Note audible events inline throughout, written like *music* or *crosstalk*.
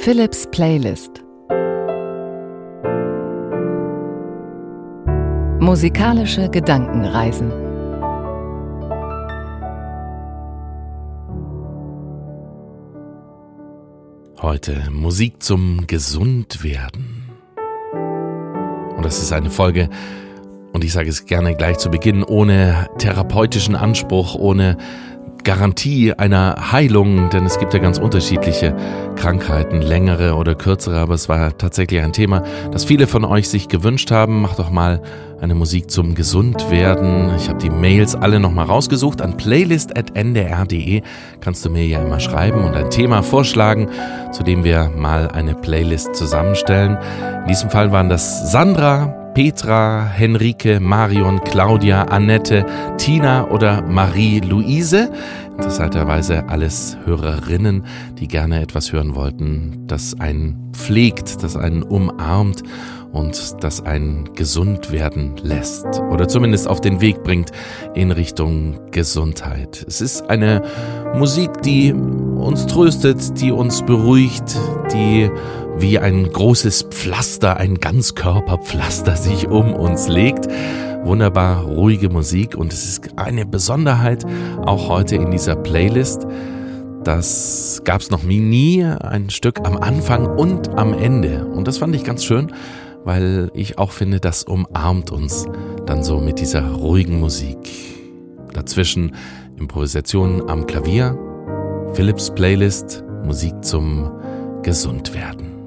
Philips Playlist Musikalische Gedankenreisen Heute Musik zum Gesundwerden. Und das ist eine Folge, und ich sage es gerne gleich zu Beginn, ohne therapeutischen Anspruch, ohne Garantie einer Heilung, denn es gibt ja ganz unterschiedliche Krankheiten, längere oder kürzere, aber es war tatsächlich ein Thema, das viele von euch sich gewünscht haben. Macht doch mal eine Musik zum Gesundwerden. Ich habe die Mails alle nochmal rausgesucht. An playlist.ndr.de kannst du mir ja immer schreiben und ein Thema vorschlagen, zu dem wir mal eine Playlist zusammenstellen. In diesem Fall waren das Sandra, Petra, Henrike, Marion, Claudia, Annette, Tina oder Marie-Louise. Interessanterweise alles Hörerinnen, die gerne etwas hören wollten, das einen pflegt, das einen umarmt und das einen gesund werden lässt oder zumindest auf den Weg bringt in Richtung Gesundheit. Es ist eine Musik, die uns tröstet, die uns beruhigt, die wie ein großes Pflaster, ein Ganzkörperpflaster sich um uns legt. Wunderbar ruhige Musik und es ist eine Besonderheit auch heute in dieser Playlist. Das gab es noch nie, ein Stück am Anfang und am Ende. Und das fand ich ganz schön, weil ich auch finde, das umarmt uns dann so mit dieser ruhigen Musik. Dazwischen Improvisationen am Klavier, Philips Playlist, Musik zum Gesundwerden.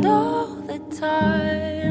All the time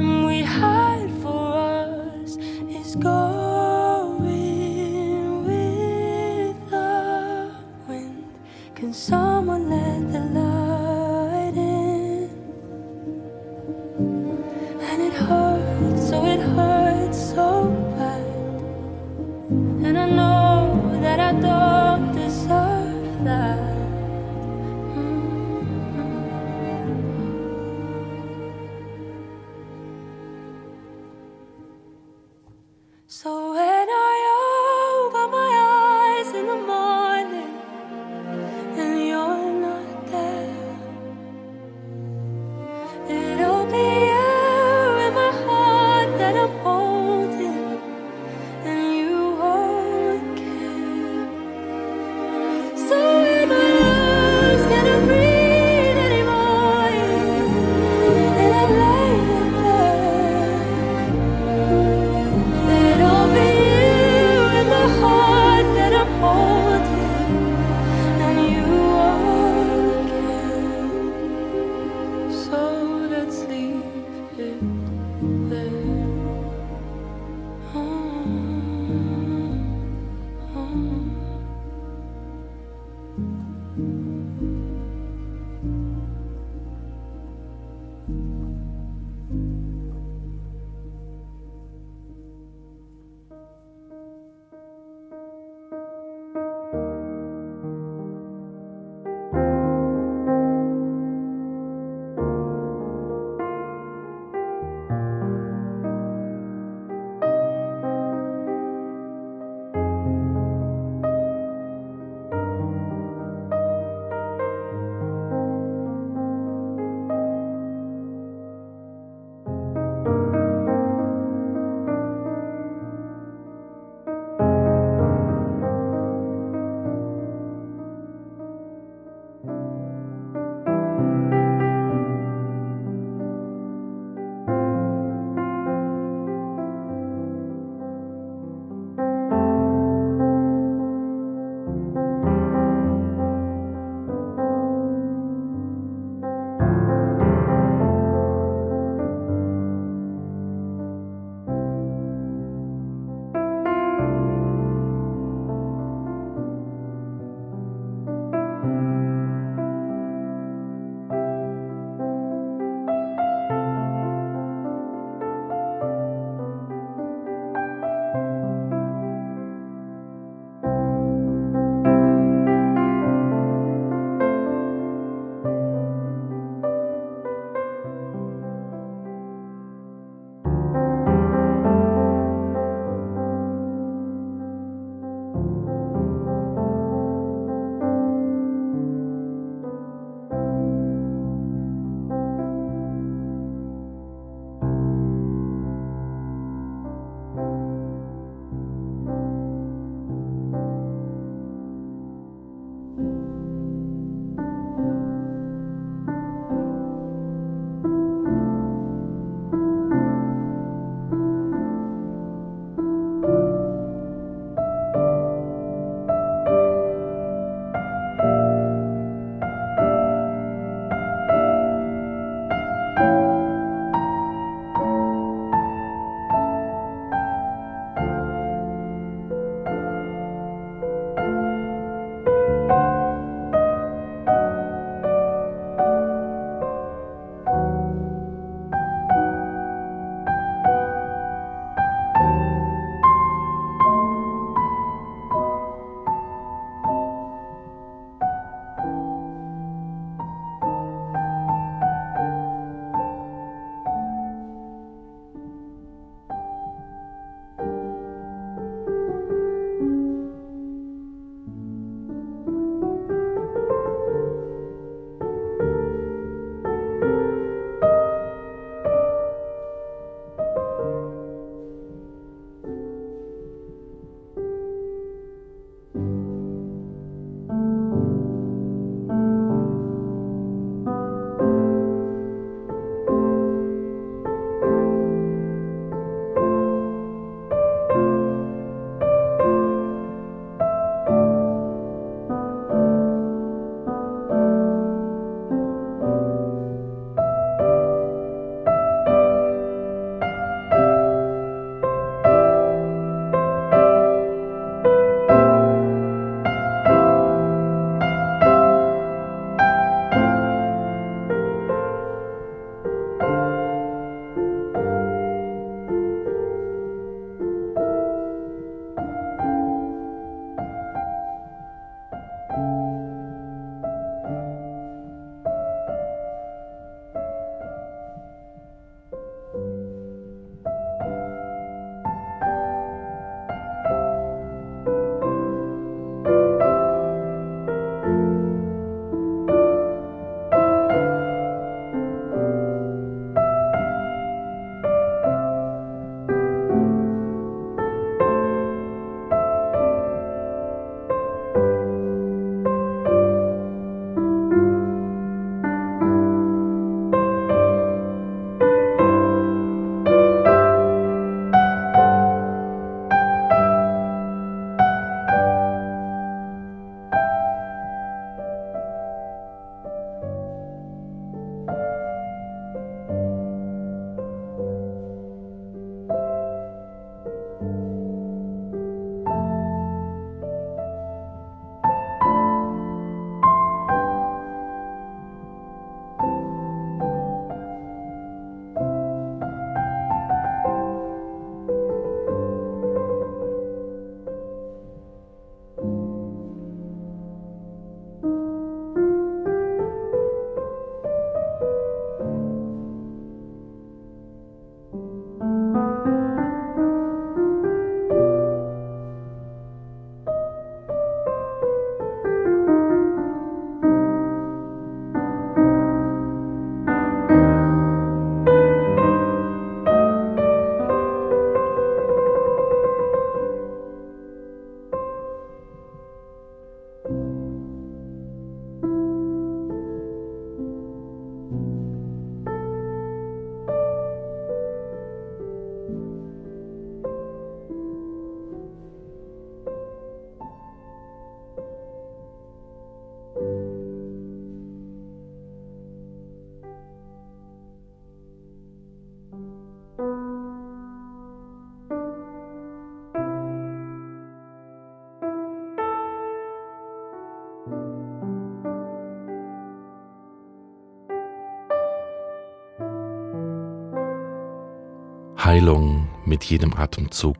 Heilung mit jedem Atemzug,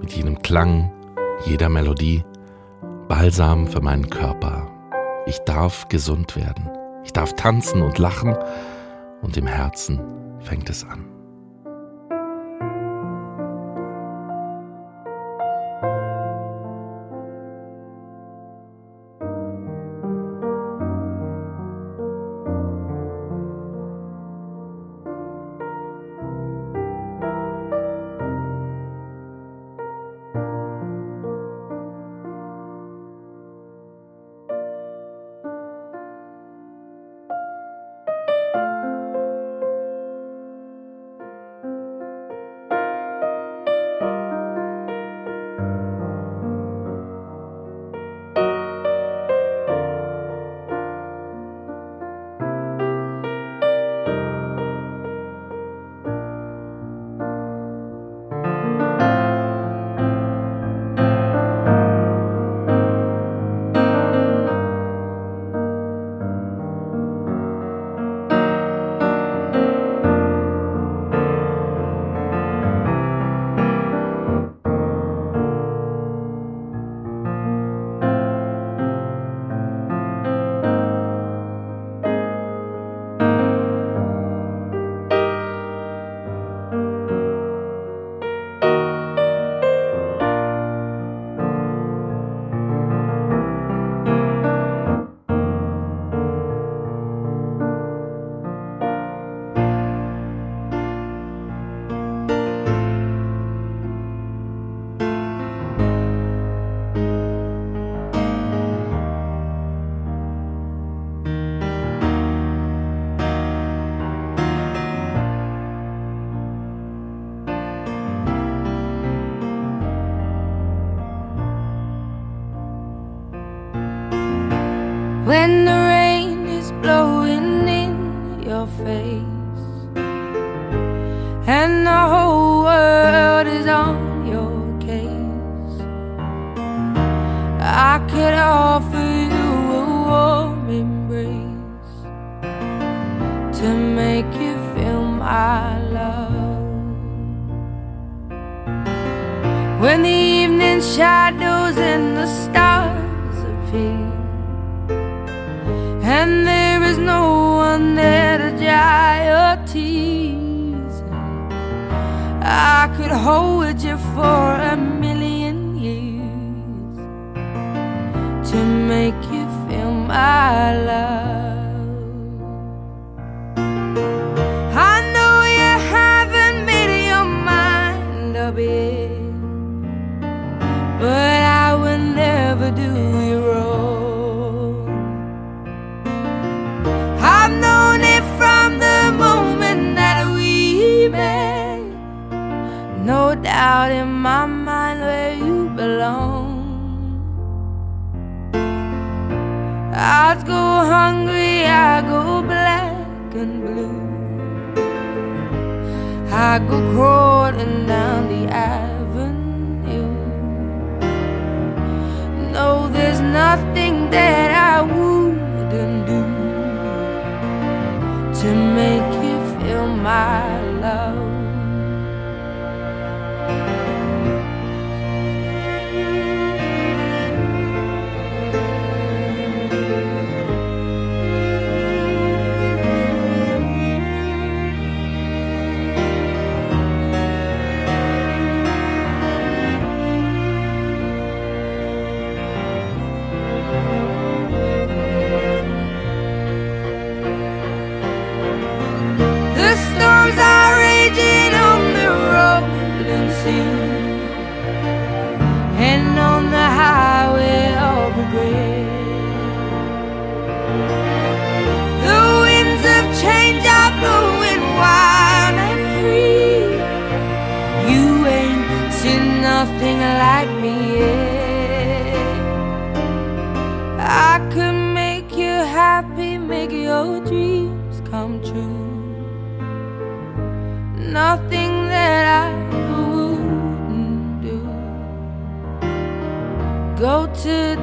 mit jedem Klang, jeder Melodie, Balsam für meinen Körper. Ich darf gesund werden. Ich darf tanzen und lachen und im Herzen fängt es an. In my mind where you belong. I'd go hungry, I go black and blue. I go crawling down the avenue. No, there's nothing that I wouldn't do to make you feel my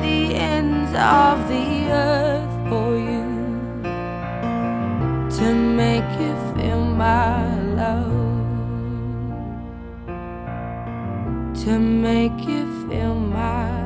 the ends of the earth for you to make you feel my love, to make you feel my.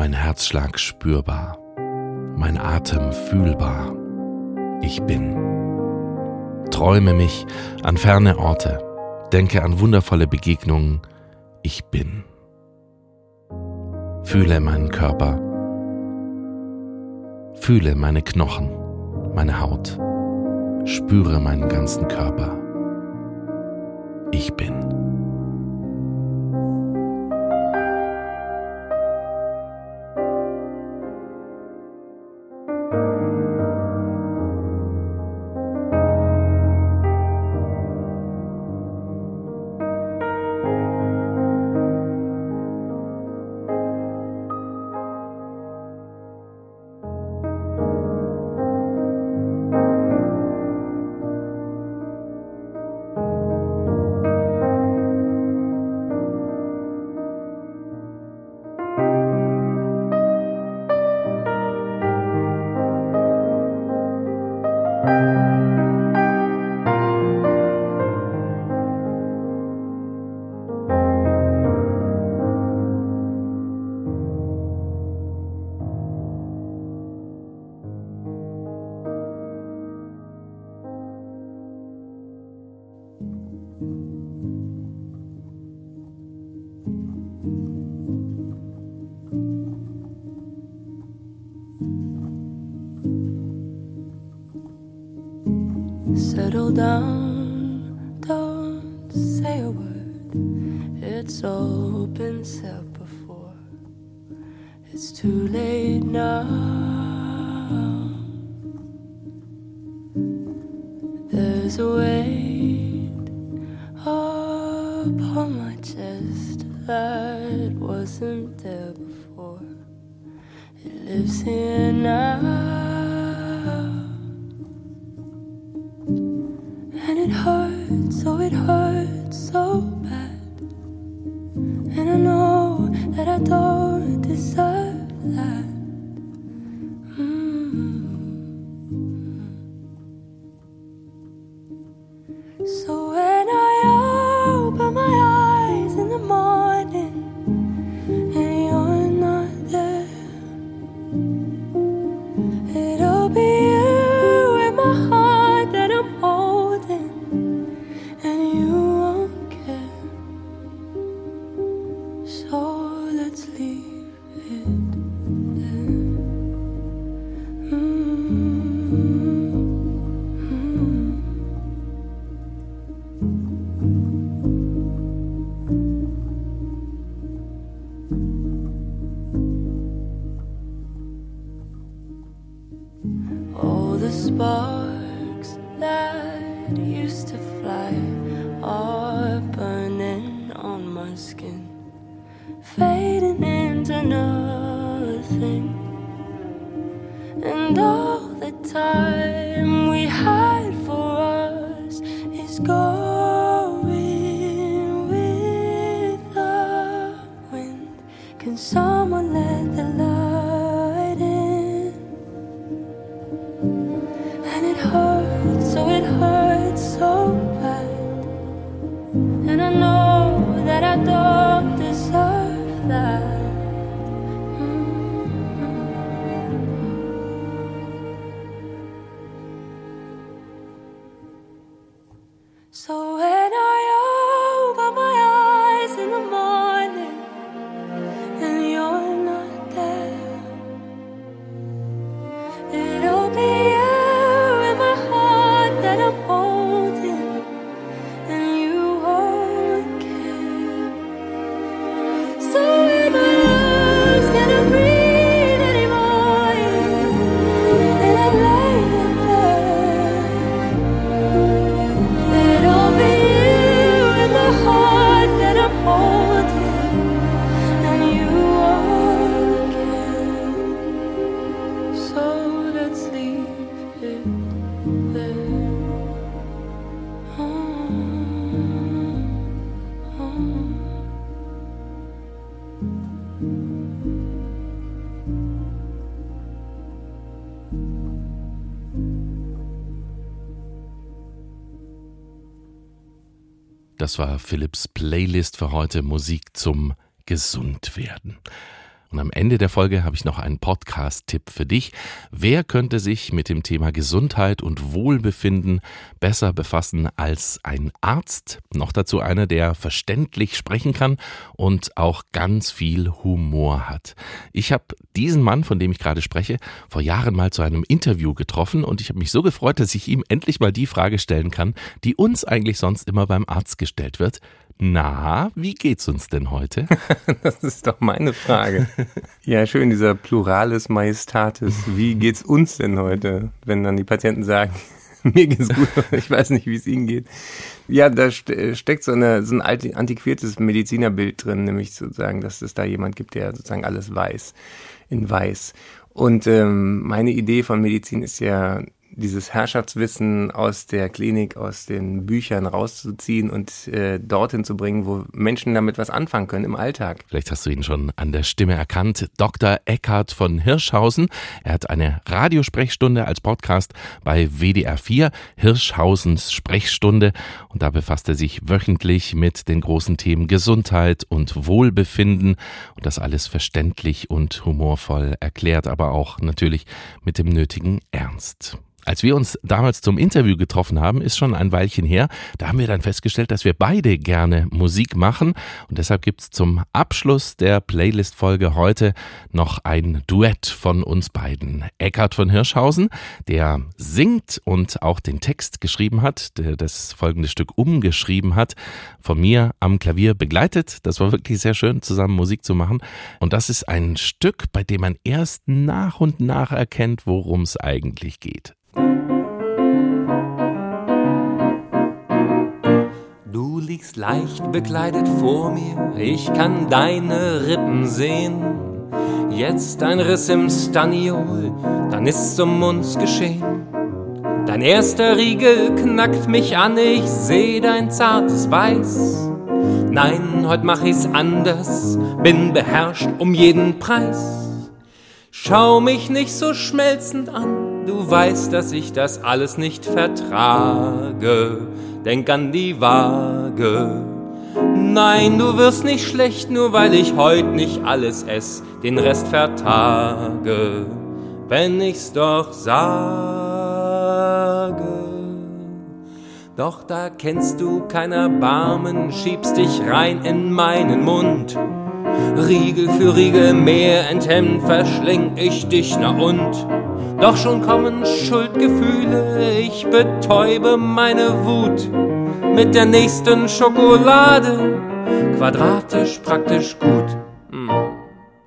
Mein Herzschlag spürbar, mein Atem fühlbar. Ich bin. Träume mich an ferne Orte, denke an wundervolle Begegnungen. Ich bin. Fühle meinen Körper, fühle meine Knochen, meine Haut, spüre meinen ganzen Körper. Ich bin. Weight upon my chest that wasn't there before. It lives here now. And it hurts, oh, it hurts so bad. And I know that I don't deserve Das war Philips Playlist für heute Musik zum Gesundwerden. Und am Ende der Folge habe ich noch einen Podcast-Tipp für dich. Wer könnte sich mit dem Thema Gesundheit und Wohlbefinden besser befassen als ein Arzt? Noch dazu einer, der verständlich sprechen kann und auch ganz viel Humor hat. Ich habe diesen Mann, von dem ich gerade spreche, vor Jahren mal zu einem Interview getroffen und ich habe mich so gefreut, dass ich ihm endlich mal die Frage stellen kann, die uns eigentlich sonst immer beim Arzt gestellt wird. Na, wie geht's uns denn heute? *laughs* das ist doch meine Frage. *laughs* ja, schön, dieser Pluralis Majestatis. Wie geht's uns denn heute, wenn dann die Patienten sagen, *laughs* mir geht's gut, ich weiß nicht, wie es ihnen geht. Ja, da steckt so, eine, so ein antiquiertes Medizinerbild drin, nämlich sozusagen, dass es da jemand gibt, der sozusagen alles weiß, in weiß. Und ähm, meine Idee von Medizin ist ja dieses Herrschaftswissen aus der Klinik, aus den Büchern rauszuziehen und äh, dorthin zu bringen, wo Menschen damit was anfangen können im Alltag. Vielleicht hast du ihn schon an der Stimme erkannt. Dr. Eckhard von Hirschhausen. Er hat eine Radiosprechstunde als Podcast bei WDR 4, Hirschhausens Sprechstunde. Und da befasst er sich wöchentlich mit den großen Themen Gesundheit und Wohlbefinden. Und das alles verständlich und humorvoll erklärt, aber auch natürlich mit dem nötigen Ernst. Als wir uns damals zum Interview getroffen haben, ist schon ein Weilchen her, da haben wir dann festgestellt, dass wir beide gerne Musik machen und deshalb gibt's zum Abschluss der Playlist-Folge heute noch ein Duett von uns beiden. Eckhard von Hirschhausen, der singt und auch den Text geschrieben hat, der das folgende Stück umgeschrieben hat, von mir am Klavier begleitet. Das war wirklich sehr schön, zusammen Musik zu machen. Und das ist ein Stück, bei dem man erst nach und nach erkennt, worum es eigentlich geht. Liegst leicht bekleidet vor mir, ich kann deine Rippen sehen. Jetzt ein Riss im Staniol, dann ist's um uns geschehen. Dein erster Riegel knackt mich an, ich seh dein zartes Weiß. Nein, heut mach ich's anders, bin beherrscht um jeden Preis. Schau mich nicht so schmelzend an, du weißt, dass ich das alles nicht vertrage. Denk an die Waage. Nein, du wirst nicht schlecht, nur weil ich heut nicht alles ess, den Rest vertage, wenn ich's doch sage. Doch da kennst du kein Erbarmen, schiebst dich rein in meinen Mund Riegel für Riegel mehr enthemmt verschling ich dich, na und? Doch schon kommen Schuldgefühle, ich betäube meine Wut mit der nächsten Schokolade, quadratisch praktisch gut. Hm.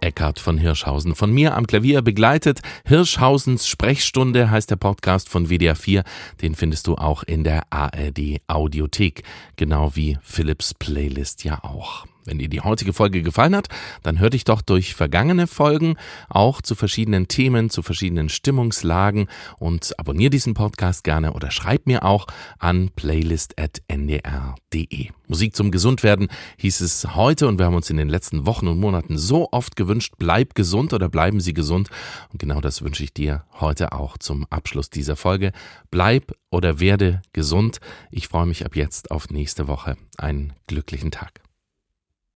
Eckhard von Hirschhausen. Von mir am Klavier begleitet. Hirschhausens Sprechstunde heißt der Podcast von WDR 4. Den findest du auch in der ARD Audiothek. Genau wie Philips Playlist ja auch. Wenn dir die heutige Folge gefallen hat, dann hör dich doch durch vergangene Folgen auch zu verschiedenen Themen, zu verschiedenen Stimmungslagen und abonniere diesen Podcast gerne oder schreib mir auch an playlist.ndr.de. Musik zum Gesundwerden hieß es heute und wir haben uns in den letzten Wochen und Monaten so oft gewünscht, bleib gesund oder bleiben Sie gesund. Und genau das wünsche ich dir heute auch zum Abschluss dieser Folge. Bleib oder werde gesund. Ich freue mich ab jetzt auf nächste Woche. Einen glücklichen Tag.